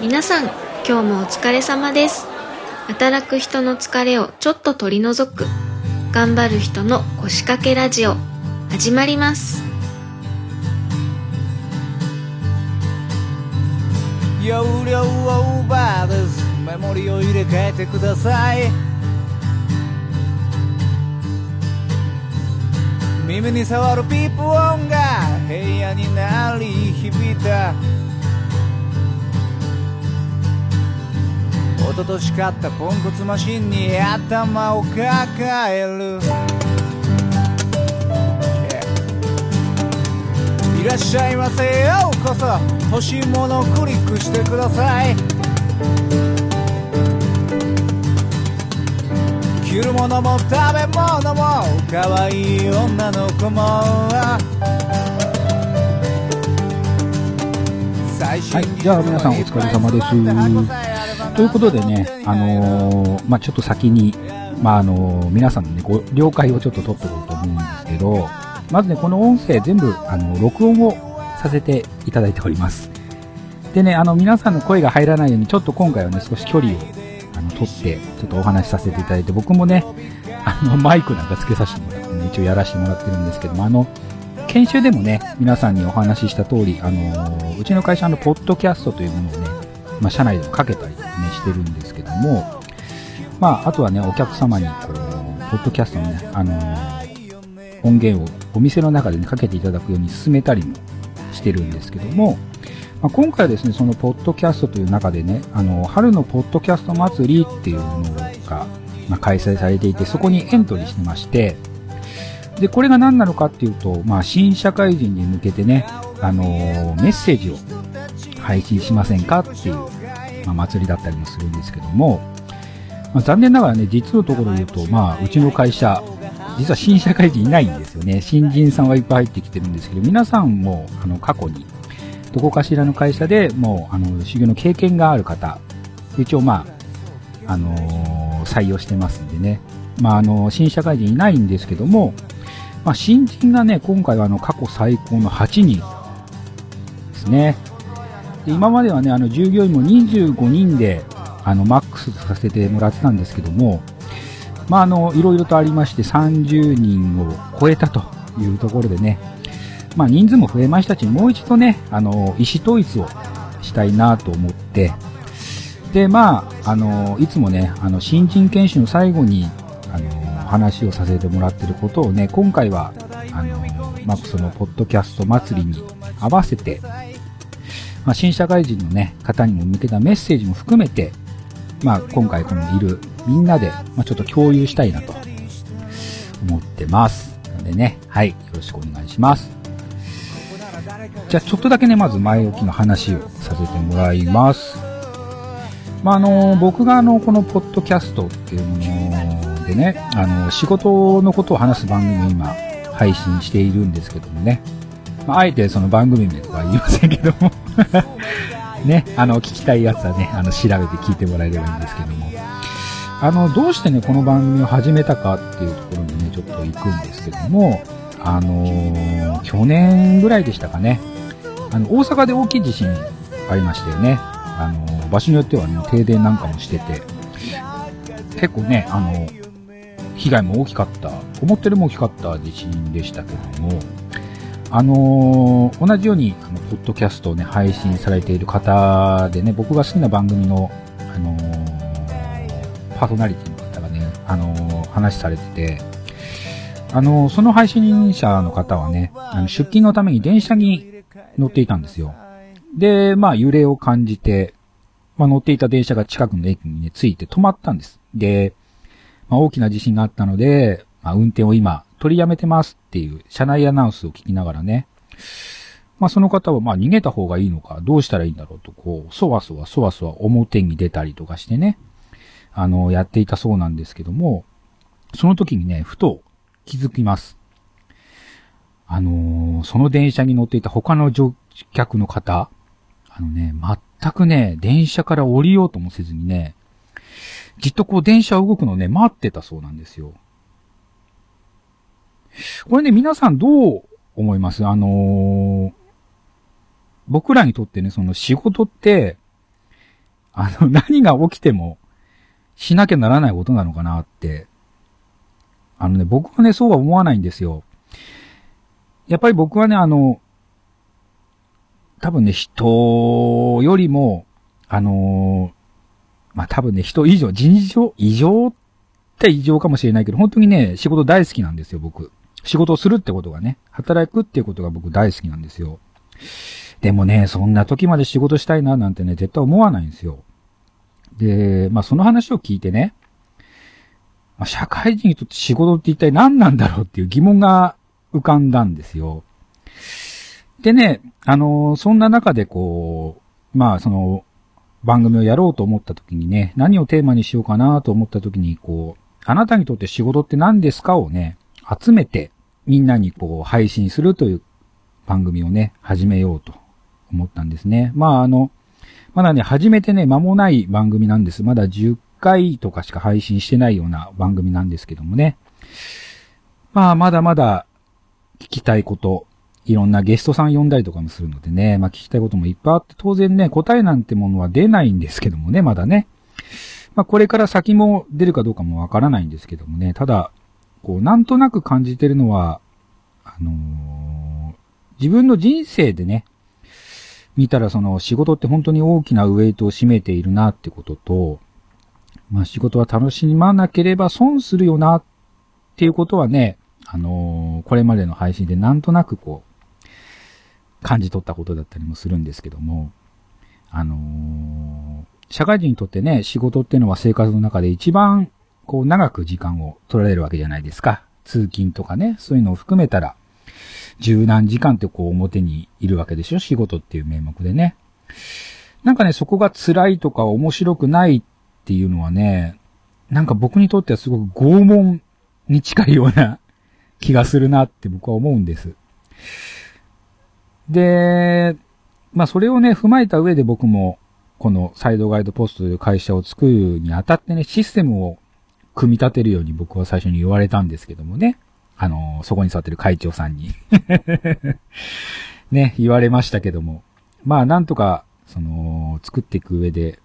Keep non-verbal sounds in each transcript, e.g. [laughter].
皆さん、今日もお疲れ様です。働く人の疲れをちょっと取り除く、頑張る人の腰掛けラジオ、始まります。容量オーバーですメモリを入れ替えてください耳に触るピープ音が部屋に鳴り響いた一昨年買ったポンコツマシンに頭を抱える。Yeah いらっしゃいませようこそ。欲しいものをクリックしてください。着るものも食べ物も可愛い女の子も。はいじゃあ皆さんお疲れ様ですということでね、あのーまあ、ちょっと先に、まあ、あのー皆さんのね、ご了解をちょっと取っておこうと思うんですけど、まずね、この音声全部、あの、録音をさせていただいております。でね、あの、皆さんの声が入らないように、ちょっと今回はね、少し距離を、あの、取って、ちょっとお話しさせていただいて、僕もね、あの、マイクなんかつけさせてもらって、ね、一応やらせてもらってるんですけども、あの、研修でもね、皆さんにお話しした通り、あのうちの会社のポッドキャストというものをね、まあ、社内でもかけたりね、してるんですけども、まあ、あとはね、お客様に、こう、ポッドキャストのね、あのー音源をお店の中でね、かけていただくように進めたりもしてるんですけども、まあ、今回はですね、そのポッドキャストという中でね、あの、春のポッドキャスト祭りっていうのが、まあ、開催されていて、そこにエントリーしてまして、で、これが何なのかっていうと、まあ、新社会人に向けてね、あのーメッセージを配信しませんかっていう、まあ、祭りだったりもするんですけども、まあ、残念ながらね、実のところ言うと、まあ、うちの会社、実は新社会人いないんですよね。新人さんはいっぱい入ってきてるんですけど、皆さんも、あの、過去に、どこかしらの会社でもう、あの、修行の経験がある方、一応まあ、あのー採用してますんでね。まあ、あの、新社会人いないんですけども、まあ、新人がね、今回はあの、過去最高の8人ですね。で今まではね、あの、従業員も25人で、あの、マックスさせてもらってたんですけども、まあ、あの、いろいろとありまして30人を超えたというところでね、まあ、人数も増えましたし、もう一度ね、あの、意思統一をしたいなと思って、で、まあ、あの、いつもね、あの、新人研修の最後に、あの、話をさせてもらってることをね、今回は、あの、まあ、その、ポッドキャスト祭りに合わせて、まあ、新社会人のね、方にも向けたメッセージも含めて、まあ、今回このいるみんなで、まあ、ちょっと共有したいなと思ってます。のでね、はい、よろしくお願いします。じゃあちょっとだけね、まず前置きの話をさせてもらいます。まあ、あの、僕があの、このポッドキャストっていうものでね、あの、仕事のことを話す番組を今、配信しているんですけどもね。まあ、あえてその番組名とかは言いませんけども。ね、あの、聞きたいやつはね、あの、調べて聞いてもらえればいいんですけども。あの、どうしてね、この番組を始めたかっていうところにね、ちょっと行くんですけども、あのー去年ぐらいでしたかね。あの、大阪で大きい地震ありましたよね。あのー場所によってはね、停電なんかもしてて、結構ね、あの、被害も大きかった、思ってるも大きかった地震でしたけども、あのー同じように、あの、ポッドキャストをね、配信されている方でね、僕が好きな番組の、あのーパーソナリティの方がね、あのー話されてて、あのその配信者の方はね、あの出勤のために電車に乗っていたんですよ。で、まあ、揺れを感じて、まあ、乗っていた電車が近くの駅にね、着いて止まったんです。で、まあ、大きな地震があったので、まあ、運転を今、取りやめてますっていう、車内アナウンスを聞きながらね、まあ、その方は、まあ、逃げた方がいいのか、どうしたらいいんだろうと、こう、そわそわ、そわそわ表に出たりとかしてね、あの、やっていたそうなんですけども、その時にね、ふと気づきます。あのーその電車に乗っていた他の乗客の方、あのね、全くね、電車から降りようともせずにね、じっとこう電車動くのをね、待ってたそうなんですよ。これね、皆さんどう思います？あのー僕らにとってね、その仕事って、あの、[laughs] 何が起きてもしなきゃならないことなのかなって。あのね、僕はね、そうは思わないんですよ。やっぱり僕はね、あの、多分ね、人よりも、あのまあ、多分ね、人以上、人情、異常って異常かもしれないけど、本当にね、仕事大好きなんですよ、僕。仕事をするってことがね、働くっていうことが僕大好きなんですよ。でもね、そんな時まで仕事したいななんてね、絶対思わないんですよ。で、まあその話を聞いてね、まあ、社会人にとって仕事って一体何なんだろうっていう疑問が浮かんだんですよ。でね、あのそんな中でこう、まあその、番組をやろうと思った時にね、何をテーマにしようかなと思った時に、こう、あなたにとって仕事って何ですかをね、集めて、みんなにこう、配信するという番組をね、始めようと思ったんですね。まああの、まだね、始めてね、間もない番組なんです。まだ10回とかしか配信してないような番組なんですけどもね。まあ、まだまだ聞きたいこと、いろんなゲストさん呼んだりとかもするのでね、まあ聞きたいこともいっぱいあって、当然ね、答えなんてものは出ないんですけどもね、まだね。まあこれから先も出るかどうかもわからないんですけどもね、ただ、こう、なんとなく感じてるのは、あのー自分の人生でね、見たらその仕事って本当に大きなウェイトを占めているなってことと、まあ仕事は楽しまなければ損するよなっていうことはね、あのーこれまでの配信でなんとなくこう、感じ取ったことだったりもするんですけども、あのー社会人にとってね、仕事っていうのは生活の中で一番こう長く時間を取られるわけじゃないですか。通勤とかね、そういうのを含めたら、十何時間ってこう表にいるわけでしょ？仕事っていう名目でね。なんかね、そこが辛いとか面白くないっていうのはね、なんか僕にとってはすごく拷問に近いような [laughs] 気がするなって僕は思うんです。で、まあそれをね、踏まえた上で僕も、このサイドガイドポストという会社を作るにあたってね、システムを組み立てるように僕は最初に言われたんですけどもね。あの、そこに座ってる会長さんに。[laughs] ね、言われましたけども。まあなんとか、その、作っていく上で、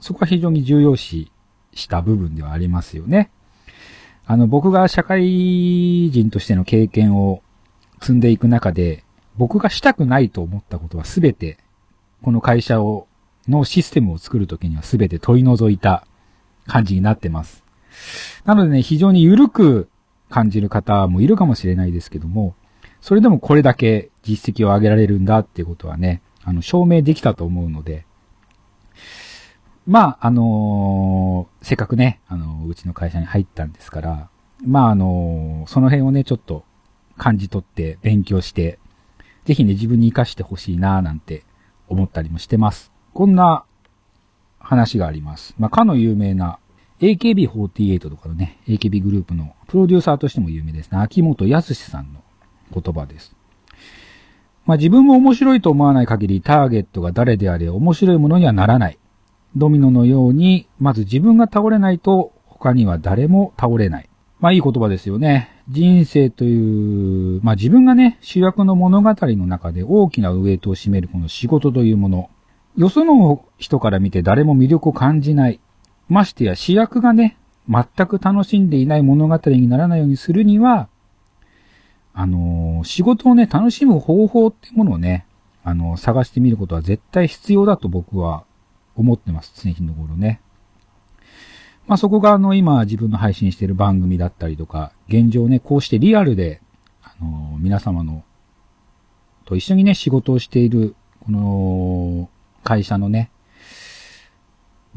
そこは非常に重要視した部分ではありますよね。あの、僕が社会人としての経験を積んでいく中で、僕がしたくないと思ったことはすべて、この会社を、のシステムを作るときにはすべて取り除いた感じになってます。なのでね、非常に緩く感じる方もいるかもしれないですけども、それでもこれだけ実績を上げられるんだっていうことはね、あの、証明できたと思うので、まあ、あのーせっかくね、あのうちの会社に入ったんですから、まあ、あのーその辺をね、ちょっと感じ取って勉強して、ぜひね、自分に活かしてほしいななんて思ったりもしてます。こんな話があります。まあ、かの有名な AKB48 とかのね、AKB グループのプロデューサーとしても有名ですね。秋元康さんの言葉です。まあ、自分も面白いと思わない限りターゲットが誰であれ面白いものにはならない。ドミノのように、まず自分が倒れないと他には誰も倒れない。まあいい言葉ですよね。人生という、まあ自分がね、主役の物語の中で大きなウエイトを占めるこの仕事というもの。よその人から見て誰も魅力を感じない。ましてや主役がね、全く楽しんでいない物語にならないようにするには、あのー仕事をね、楽しむ方法ってものをね、あのー探してみることは絶対必要だと僕は思ってます。常日の頃ね。まあそこがあの今自分の配信している番組だったりとか、現状ね、こうしてリアルで、あのー皆様の、と一緒にね、仕事をしている、この、会社のね、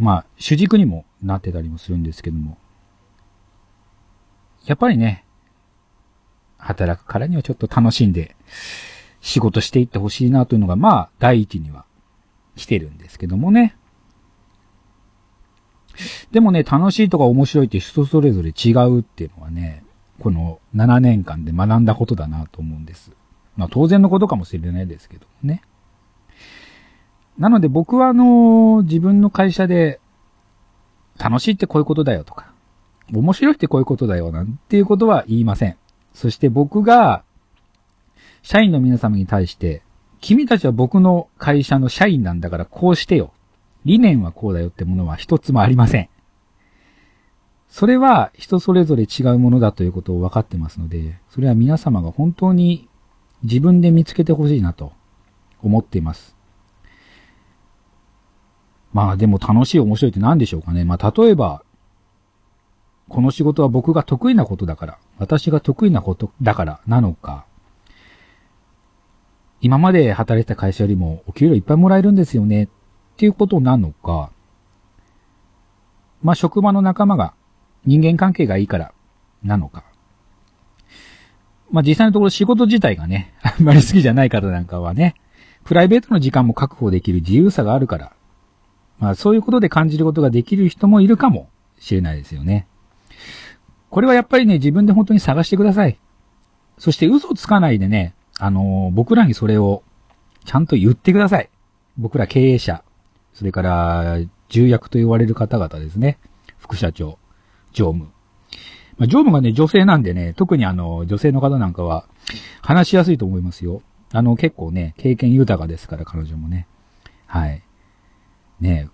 まあ、主軸にもなってたりもするんですけども、やっぱりね、働くからにはちょっと楽しんで仕事していってほしいなというのが、まあ、第一には来てるんですけどもね。でもね、楽しいとか面白いって人それぞれ違うっていうのはね、この7年間で学んだことだなと思うんです。まあ当然のことかもしれないですけどもね。なので僕はあの、自分の会社で楽しいってこういうことだよとか、面白いってこういうことだよなんていうことは言いません。そして僕が社員の皆様に対して、君たちは僕の会社の社員なんだからこうしてよ。理念はこうだよってものは一つもありません。それは人それぞれ違うものだということを分かってますので、それは皆様が本当に自分で見つけてほしいなと思っています。まあでも楽しい面白いって何でしょうかね。まあ例えば、この仕事は僕が得意なことだから、私が得意なことだからなのか、今まで働いた会社よりもお給料いっぱいもらえるんですよね。っていうことなのか、まあ職場の仲間が人間関係がいいからなのか。まあ実際のところ仕事自体がね、あんまり好きじゃない方なんかはね、プライベートの時間も確保できる自由さがあるから、まあそういうことで感じることができる人もいるかもしれないですよね。これはやっぱりね、自分で本当に探してください。そして嘘つかないでね、あのー、僕らにそれをちゃんと言ってください。僕ら経営者、それから重役と言われる方々ですね。副社長、常務。まあ、常務がね、女性なんでね、特にあの、女性の方なんかは話しやすいと思いますよ。あの、結構ね、経験豊かですから、彼女もね。はい。ね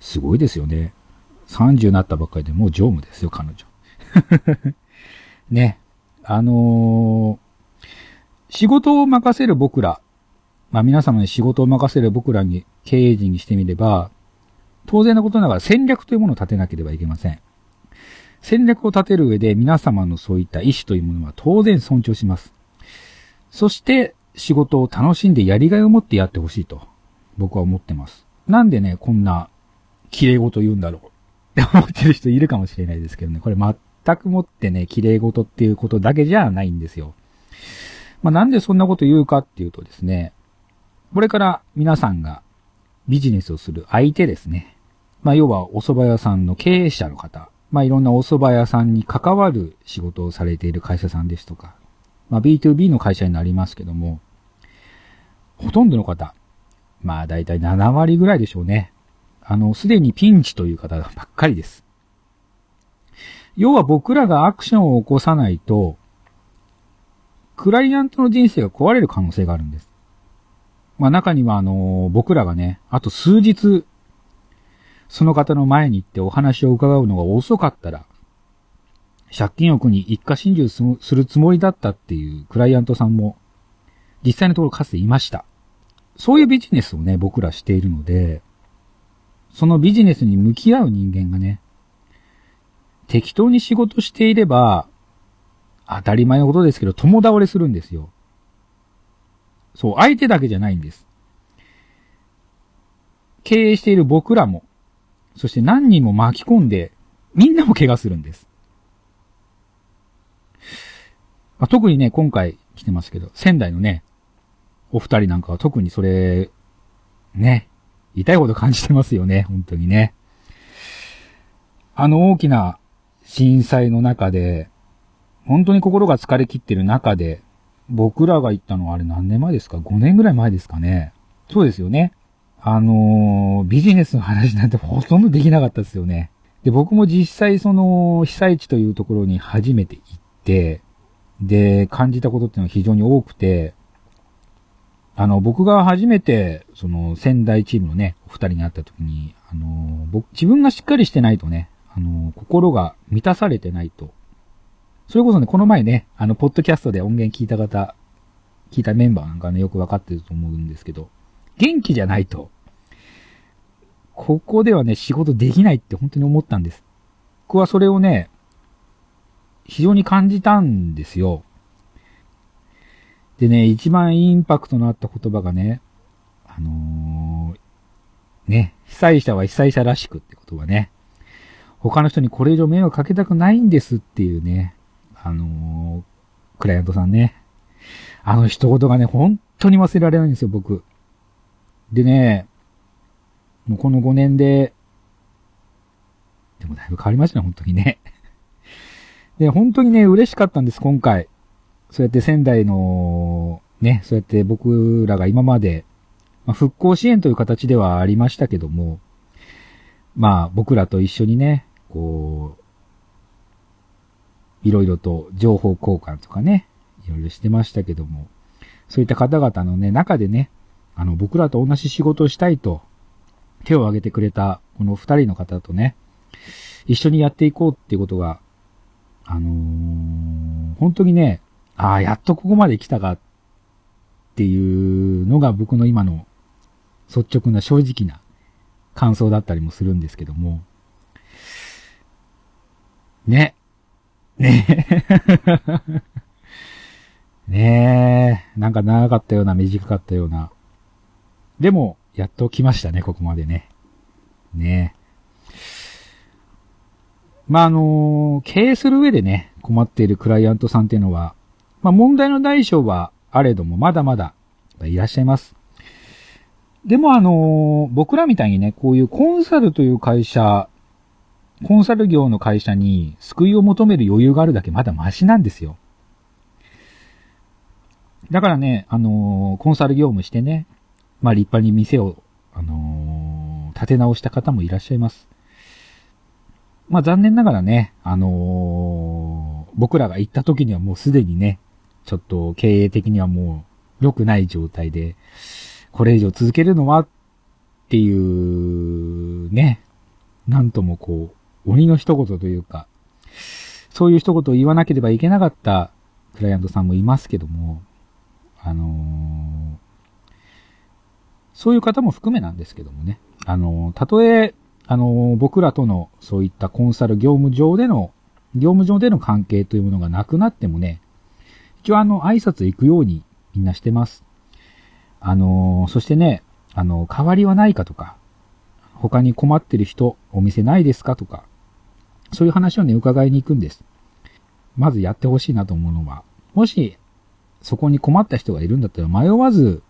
すごいですよね。30になったばっかりでもう常務ですよ、彼女。[laughs] ね。あのー仕事を任せる僕ら、まあ皆様に仕事を任せる僕らに経営陣にしてみれば、当然のことながら戦略というものを立てなければいけません。戦略を立てる上で皆様のそういった意思というものは当然尊重します。そして仕事を楽しんでやりがいを持ってやってほしいと僕は思ってます。なんでね、こんな綺麗事言うんだろうって思ってる人いるかもしれないですけどね、これ全くもってね、綺麗事っていうことだけじゃないんですよ。まあ、なんでそんなこと言うかっていうとですね、これから皆さんがビジネスをする相手ですね。まあ、要はお蕎麦屋さんの経営者の方、まあ、いろんなお蕎麦屋さんに関わる仕事をされている会社さんですとか、まあ、B2B の会社になりますけども、ほとんどの方、まあ、だいたい7割ぐらいでしょうね。あの、すでにピンチという方ばっかりです。要は僕らがアクションを起こさないと、クライアントの人生が壊れる可能性があるんです。まあ中にはあの、僕らがね、あと数日、その方の前に行ってお話を伺うのが遅かったら、借金欲に一家心中するつもりだったっていうクライアントさんも、実際のところかつていました。そういうビジネスをね、僕らしているので、そのビジネスに向き合う人間がね、適当に仕事していれば、当たり前のことですけど、共倒れするんですよ。そう、相手だけじゃないんです。経営している僕らも、そして何人も巻き込んで、みんなも怪我するんです。まあ、特にね、今回来てますけど、仙台のね、お二人なんかは特にそれ、ね、痛いほど感じてますよね、本当にね。あの大きな震災の中で、本当に心が疲れ切ってる中で、僕らが行ったのはあれ何年前ですか ?5 年ぐらい前ですかね。そうですよね。あのー、ビジネスの話なんて [laughs] ほとんどできなかったですよね。で、僕も実際その被災地というところに初めて行って、で、感じたことっていうのは非常に多くて、あの、僕が初めて、その、仙台チームのね、お二人に会った時に、あの、僕、自分がしっかりしてないとね、あの、心が満たされてないと、それこそね、この前ね、あの、ポッドキャストで音源聞いた方、聞いたメンバーなんかね、よくわかってると思うんですけど、元気じゃないと、ここではね、仕事できないって本当に思ったんです。僕はそれをね、非常に感じたんですよ。でね、一番インパクトのあった言葉がね、あのー、ね、被災者は被災者らしくって言葉ね。他の人にこれ以上迷惑かけたくないんですっていうね、あのー、クライアントさんね。あの一言がね、本当に忘れられないんですよ、僕。でね、もうこの5年で、でもだいぶ変わりましたね、本当にね。で、本当にね、嬉しかったんです、今回。そうやって仙台の、ね、そうやって僕らが今まで、まあ、復興支援という形ではありましたけども、まあ僕らと一緒にね、こう、いろいろと情報交換とかね、いろいろしてましたけども、そういった方々のね、中でね、あの、僕らと同じ仕事をしたいと手を挙げてくれたこの二人の方とね、一緒にやっていこうっていうことが、あのー、本当にね、ああ、やっとここまで来たかっていうのが僕の今の率直な正直な感想だったりもするんですけども、ね。ね [laughs] ねえ、なんか長かったような、短かったような。でも、やっと来ましたね、ここまでね。ねえ。まあ、あの経営する上でね、困っているクライアントさんっていうのは、まあ、問題の大小はあれども、まだまだいらっしゃいます。でもあの僕らみたいにね、こういうコンサルという会社、コンサル業の会社に救いを求める余裕があるだけまだマシなんですよ。だからね、あのー、コンサル業務してね、まあ立派に店を、あのー、立て直した方もいらっしゃいます。まあ残念ながらね、あの、僕らが行った時にはもうすでにね、ちょっと経営的にはもう良くない状態で、これ以上続けるのはっていう、ね、なんともこう、鬼の一言というか、そういう一言を言わなければいけなかったクライアントさんもいますけども、あのー、そういう方も含めなんですけどもね。あのー、たとえ、あのー、僕らとのそういったコンサル業務上での、業務上での関係というものがなくなってもね、一応あの、挨拶行くようにみんなしてます。あのそしてね、あの、代わりはないかとか、他に困ってる人、お店ないですかとか、そういう話をね、伺いに行くんです。まずやってほしいなと思うのは、もしそこに困った人がいるんだったら迷わず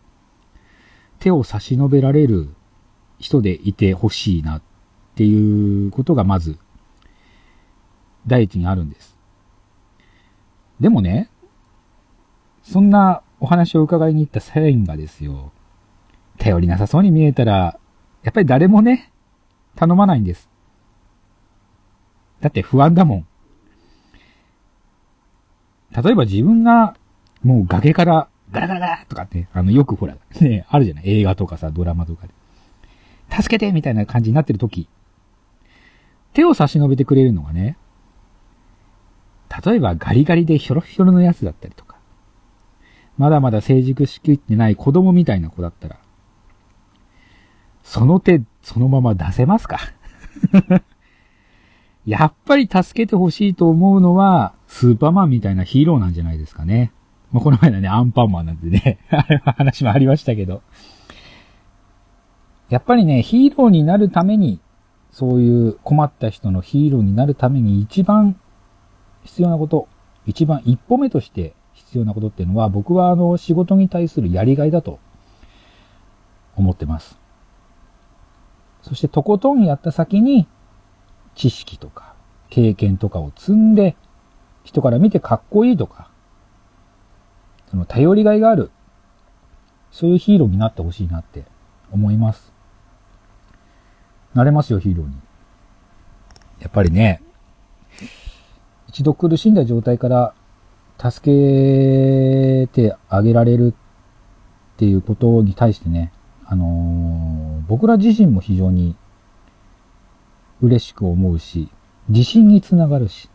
手を差し伸べられる人でいてほしいなっていうことがまず第一にあるんです。でもね、そんなお話を伺いに行った社員がですよ、頼りなさそうに見えたら、やっぱり誰もね、頼まないんです。だって不安だもん。例えば自分がもう崖からガラガラガラとかって、あの、よくほら、ね、あるじゃない映画とかさ、ドラマとかで。助けてみたいな感じになってる時、手を差し伸べてくれるのがね、例えばガリガリでヒョロヒョロのやつだったりとか、まだまだ成熟しきってない子供みたいな子だったら、その手、そのまま出せますか？[laughs] やっぱり助けてほしいと思うのは、スーパーマンみたいなヒーローなんじゃないですかね。まあ、この前のね、アンパンマンなんてね、[laughs] あれは話もありましたけど。やっぱりね、ヒーローになるために、そういう困った人のヒーローになるために一番必要なこと、一番一歩目として必要なことっていうのは、僕はあの、仕事に対するやりがいだと思ってます。そしてとことんやった先に、知識とか経験とかを積んで、人から見てかっこいいとか、その頼りがいがある、そういうヒーローになってほしいなって思います。なれますよ、ヒーローに。やっぱりね、一度苦しんだ状態から助けてあげられるっていうことに対してね、あのー、僕ら自身も非常に嬉しく思うし、自信につながるし、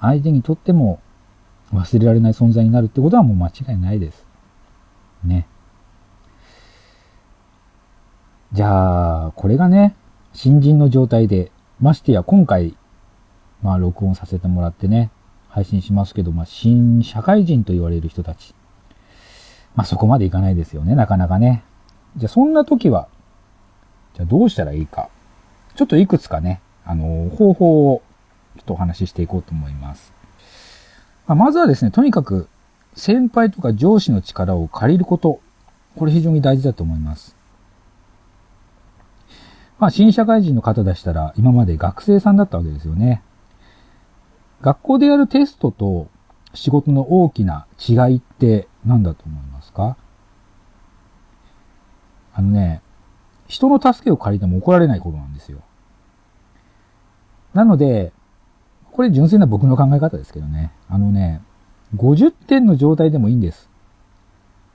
相手にとっても忘れられない存在になるってことはもう間違いないです。ね。じゃあ、これがね、新人の状態で、ましてや今回、まあ録音させてもらってね、配信しますけど、まあ新社会人と言われる人たち。まあそこまでいかないですよね、なかなかね。じゃあそんな時は、じゃあどうしたらいいか。ちょっといくつかね、あの、方法をちょっとお話ししていこうと思います。まあ、まずはですね、とにかく先輩とか上司の力を借りること。これ非常に大事だと思います。まあ、新社会人の方でしたら、今まで学生さんだったわけですよね。学校でやるテストと仕事の大きな違いって何だと思いますか？あのね、人の助けを借りても怒られないことなんですよ。なので、これ純粋な僕の考え方ですけどね。あのね、50点の状態でもいいんです。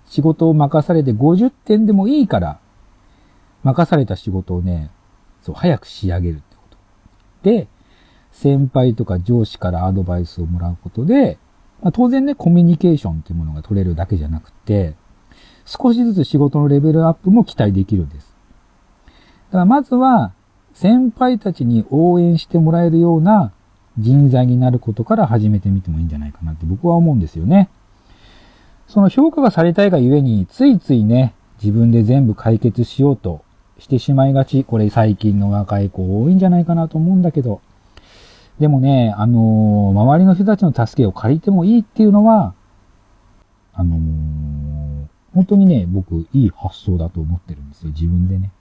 仕事を任されて50点でもいいから、任された仕事をね、そう、早く仕上げるってこと。で、先輩とか上司からアドバイスをもらうことで、まあ、当然ね、コミュニケーションっていうものが取れるだけじゃなくて、少しずつ仕事のレベルアップも期待できるんです。だからまずは、先輩たちに応援してもらえるような人材になることから始めてみてもいいんじゃないかなって僕は思うんですよね。その評価がされたいがゆえに、ついついね、自分で全部解決しようとしてしまいがち。これ最近の若い子多いんじゃないかなと思うんだけど。でもね、あのー、周りの人たちの助けを借りてもいいっていうのは、あのー、本当にね、僕、いい発想だと思ってるんですよ、自分でね。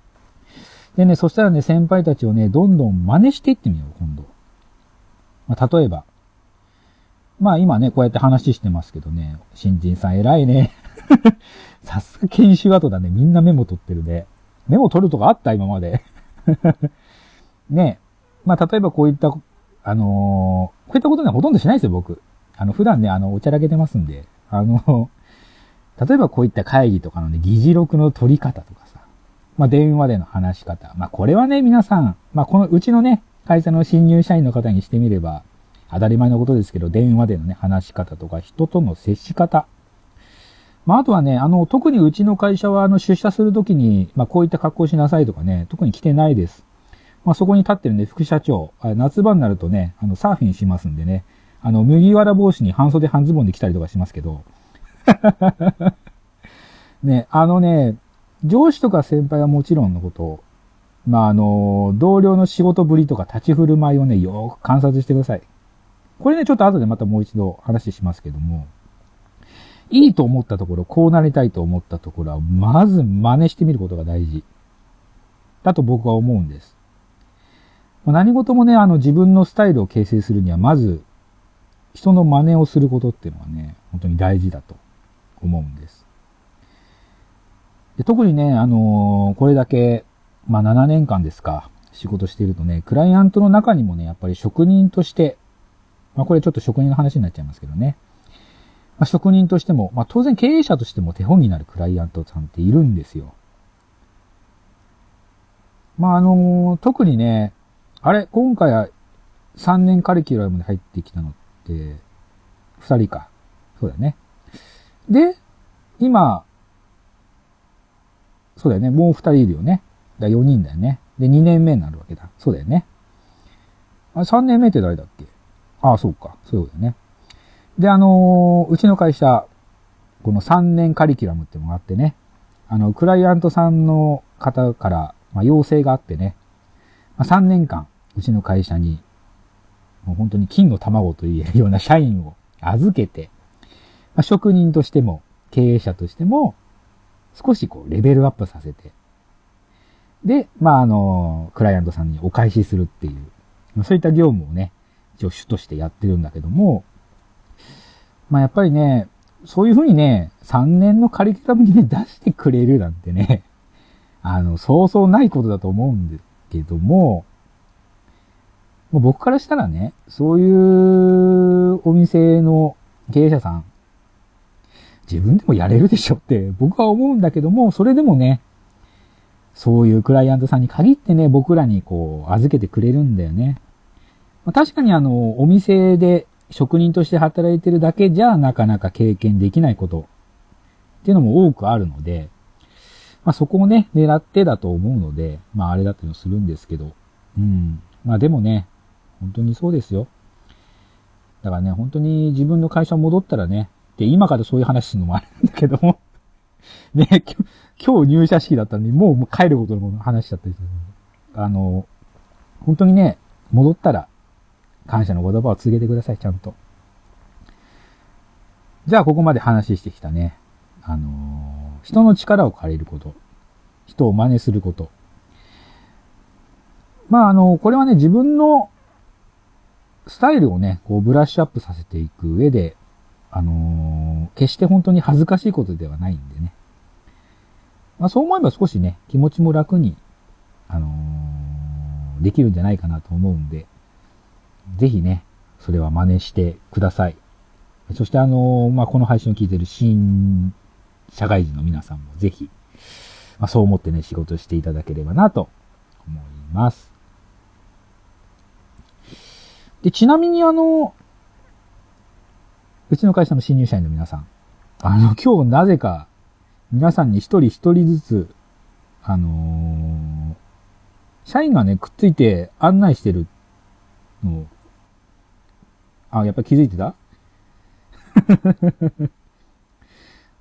でね、そしたらね、先輩たちをね、どんどん真似していってみよう、今度。まあ、例えば。まあ今ね、こうやって話してますけどね、新人さん偉いね。[laughs] さすが研修後だね。みんなメモ取ってるね。メモ取るとかあった今まで。[laughs] ねまあ例えばこういった、あのー、こういったことね、ほとんどしないですよ、僕。あの、普段ね、あの、おちゃらけてますんで。あの、例えばこういった会議とかのね、議事録の取り方とかさまあ、電話での話し方。まあ、これはね、皆さん、まあ、このうちのね、会社の新入社員の方にしてみれば、当たり前のことですけど、電話でのね、話し方とか、人との接し方。まあ、あとはね、あの、特にうちの会社は、あの、出社するときに、まあ、こういった格好しなさいとかね、特に来てないです。まあ、そこに立ってるね、副社長、夏場になるとね、あの、サーフィンしますんでね、あの、麦わら帽子に半袖半ズボンで来たりとかしますけど、[laughs] ね、あのね、上司とか先輩はもちろんのこと、まあ、あの、同僚の仕事ぶりとか立ち振る舞いをね、よく観察してください。これね、ちょっと後でまたもう一度話しますけども、いいと思ったところ、こうなりたいと思ったところは、まず真似してみることが大事。だと僕は思うんです。何事もね、あの自分のスタイルを形成するには、まず、人の真似をすることっていうのはね、本当に大事だと思うんです。で特にね、あのー、これだけ、まあ7年間ですか、仕事しているとね、クライアントの中にもね、やっぱり職人として、まあこれちょっと職人の話になっちゃいますけどね。まあ、職人としても、まあ当然経営者としても手本になるクライアントさんっているんですよ。まああのー、特にね、あれ、今回は3年カリキュラムで入ってきたのって、2人か。そうだよね。で、今、そうだよね。もう二人いるよね。だ4人だよね。で、2年目になるわけだ。そうだよね。あ、3年目って誰だっけ？ああ、そうか。そうだよね。で、あのー、うちの会社、この3年カリキュラムってのがあってね、あの、クライアントさんの方から、まあ、要請があってね、まあ、3年間、うちの会社に、もう本当に金の卵と言えるような社員を [laughs] 預けて、まあ、職人としても、経営者としても、少しこう、レベルアップさせて、で、まあ、あの、クライアントさんにお返しするっていう、そういった業務をね、一応主としてやってるんだけども、まあ、やっぱりね、そういうふうにね、3年のカリキュラムにね、出してくれるなんてね、あの、そうそうないことだと思うんですけども、もう僕からしたらね、そういうお店の経営者さん、自分でもやれるでしょって僕は思うんだけども、それでもね、そういうクライアントさんに限ってね、僕らにこう、預けてくれるんだよね。まあ、確かにあの、お店で職人として働いてるだけじゃなかなか経験できないことっていうのも多くあるので、まあそこをね、狙ってだと思うので、まああれだったりもするんですけど、うん。まあでもね、本当にそうですよ。だからね、本当に自分の会社戻ったらね、で、今からそういう話するのもあるんだけども [laughs] ね、今日入社式だったのに、もう帰ることの話しちゃったりする。あの、本当にね、戻ったら、感謝の言葉を告げてください、ちゃんと。じゃあ、ここまで話してきたね。あの、人の力を借りること。人を真似すること。まあ、あの、これはね、自分のスタイルをね、こうブラッシュアップさせていく上で、あのー、決して本当に恥ずかしいことではないんでね。まあそう思えば少しね、気持ちも楽に、あのー、できるんじゃないかなと思うんで、ぜひね、それは真似してください。そしてあのー、まあこの配信を聞いてる新社会人の皆さんもぜひ、まあ、そう思ってね、仕事していただければなと思います。で、ちなみにあの、うちの会社の新入社員の皆さん、あの、今日なぜか、皆さんに一人一人ずつ、あのー社員がね、くっついて案内してるのを、あ、やっぱ気づいてた？[laughs]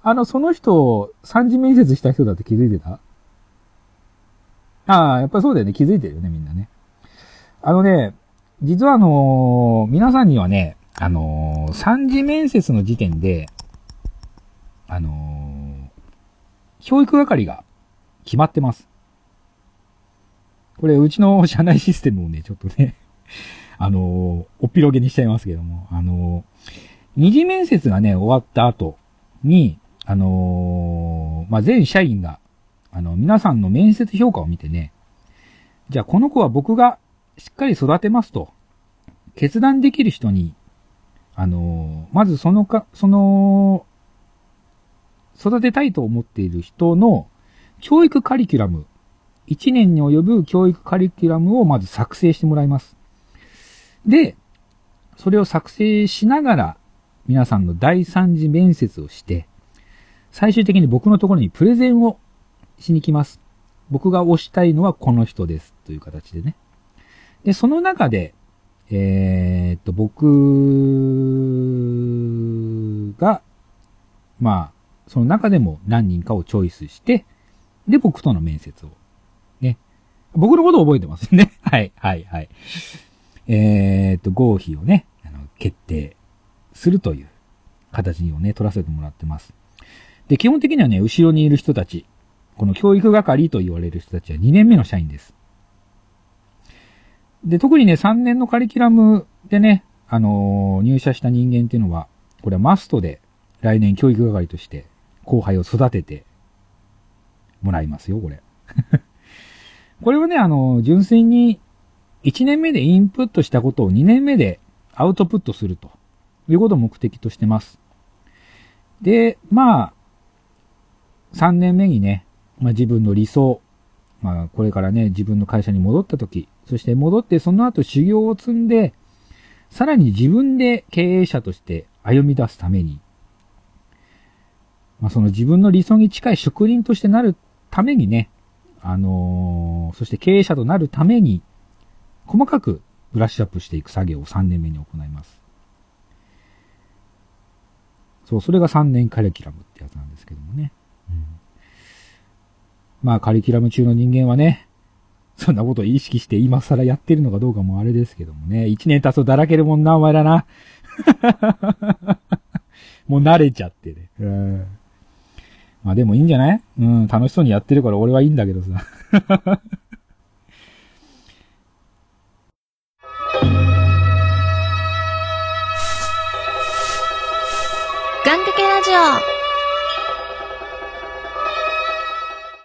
あの、その人、三次面接した人だって気づいてた？ああ、やっぱそうだよね。気づいてるよね、みんなね。あのね、実はあのー皆さんにはね、あのー三次面接の時点で、あのー教育係が決まってます。これ、うちの社内システムをね、ちょっとね、[laughs] あのおっぴろげにしちゃいますけども、あの二次面接がね、終わった後に、あのまあ、全社員が、あの、皆さんの面接評価を見てね、じゃあこの子は僕がしっかり育てますと、決断できる人に、あのーまずそのか、その、育てたいと思っている人の教育カリキュラム、1年に及ぶ教育カリキュラムをまず作成してもらいます。で、それを作成しながら、皆さんの第三次面接をして、最終的に僕のところにプレゼンをしに来ます。僕が推したいのはこの人です。という形でね。で、その中で、えーっと、僕が、まあ、その中でも何人かをチョイスして、で、僕との面接を。ね。僕のことを覚えてますね。[laughs] はい、はい、はい。えーっと、合否をね、あの、決定するという形をね、取らせてもらってます。で、基本的にはね、後ろにいる人たち、この教育係と言われる人たちは2年目の社員です。で、特にね、3年のカリキュラムでね、あのー入社した人間っていうのは、これはマストで来年教育係として後輩を育ててもらいますよ、これ。[laughs] これはね、あのー純粋に1年目でインプットしたことを2年目でアウトプットするということを目的としてます。で、まあ、3年目にね、まあ自分の理想、まあこれからね、自分の会社に戻った時、そして戻ってその後修行を積んで、さらに自分で経営者として歩み出すために、まあその自分の理想に近い職人としてなるためにね、あのーそして経営者となるために、細かくブラッシュアップしていく作業を3年目に行います。そう、それが3年カリキュラムってやつなんですけどもね。うん、まあ、カリキュラム中の人間はね、そんなことを意識して今更やってるのかどうかもあれですけどもね。1年経つとだらけるもんな、お前らな。[laughs] もう慣れちゃってね。うん。まあでもいいんじゃない？うん、楽しそうにやってるから俺はいいんだけどさ。[laughs] 願掛けラジオ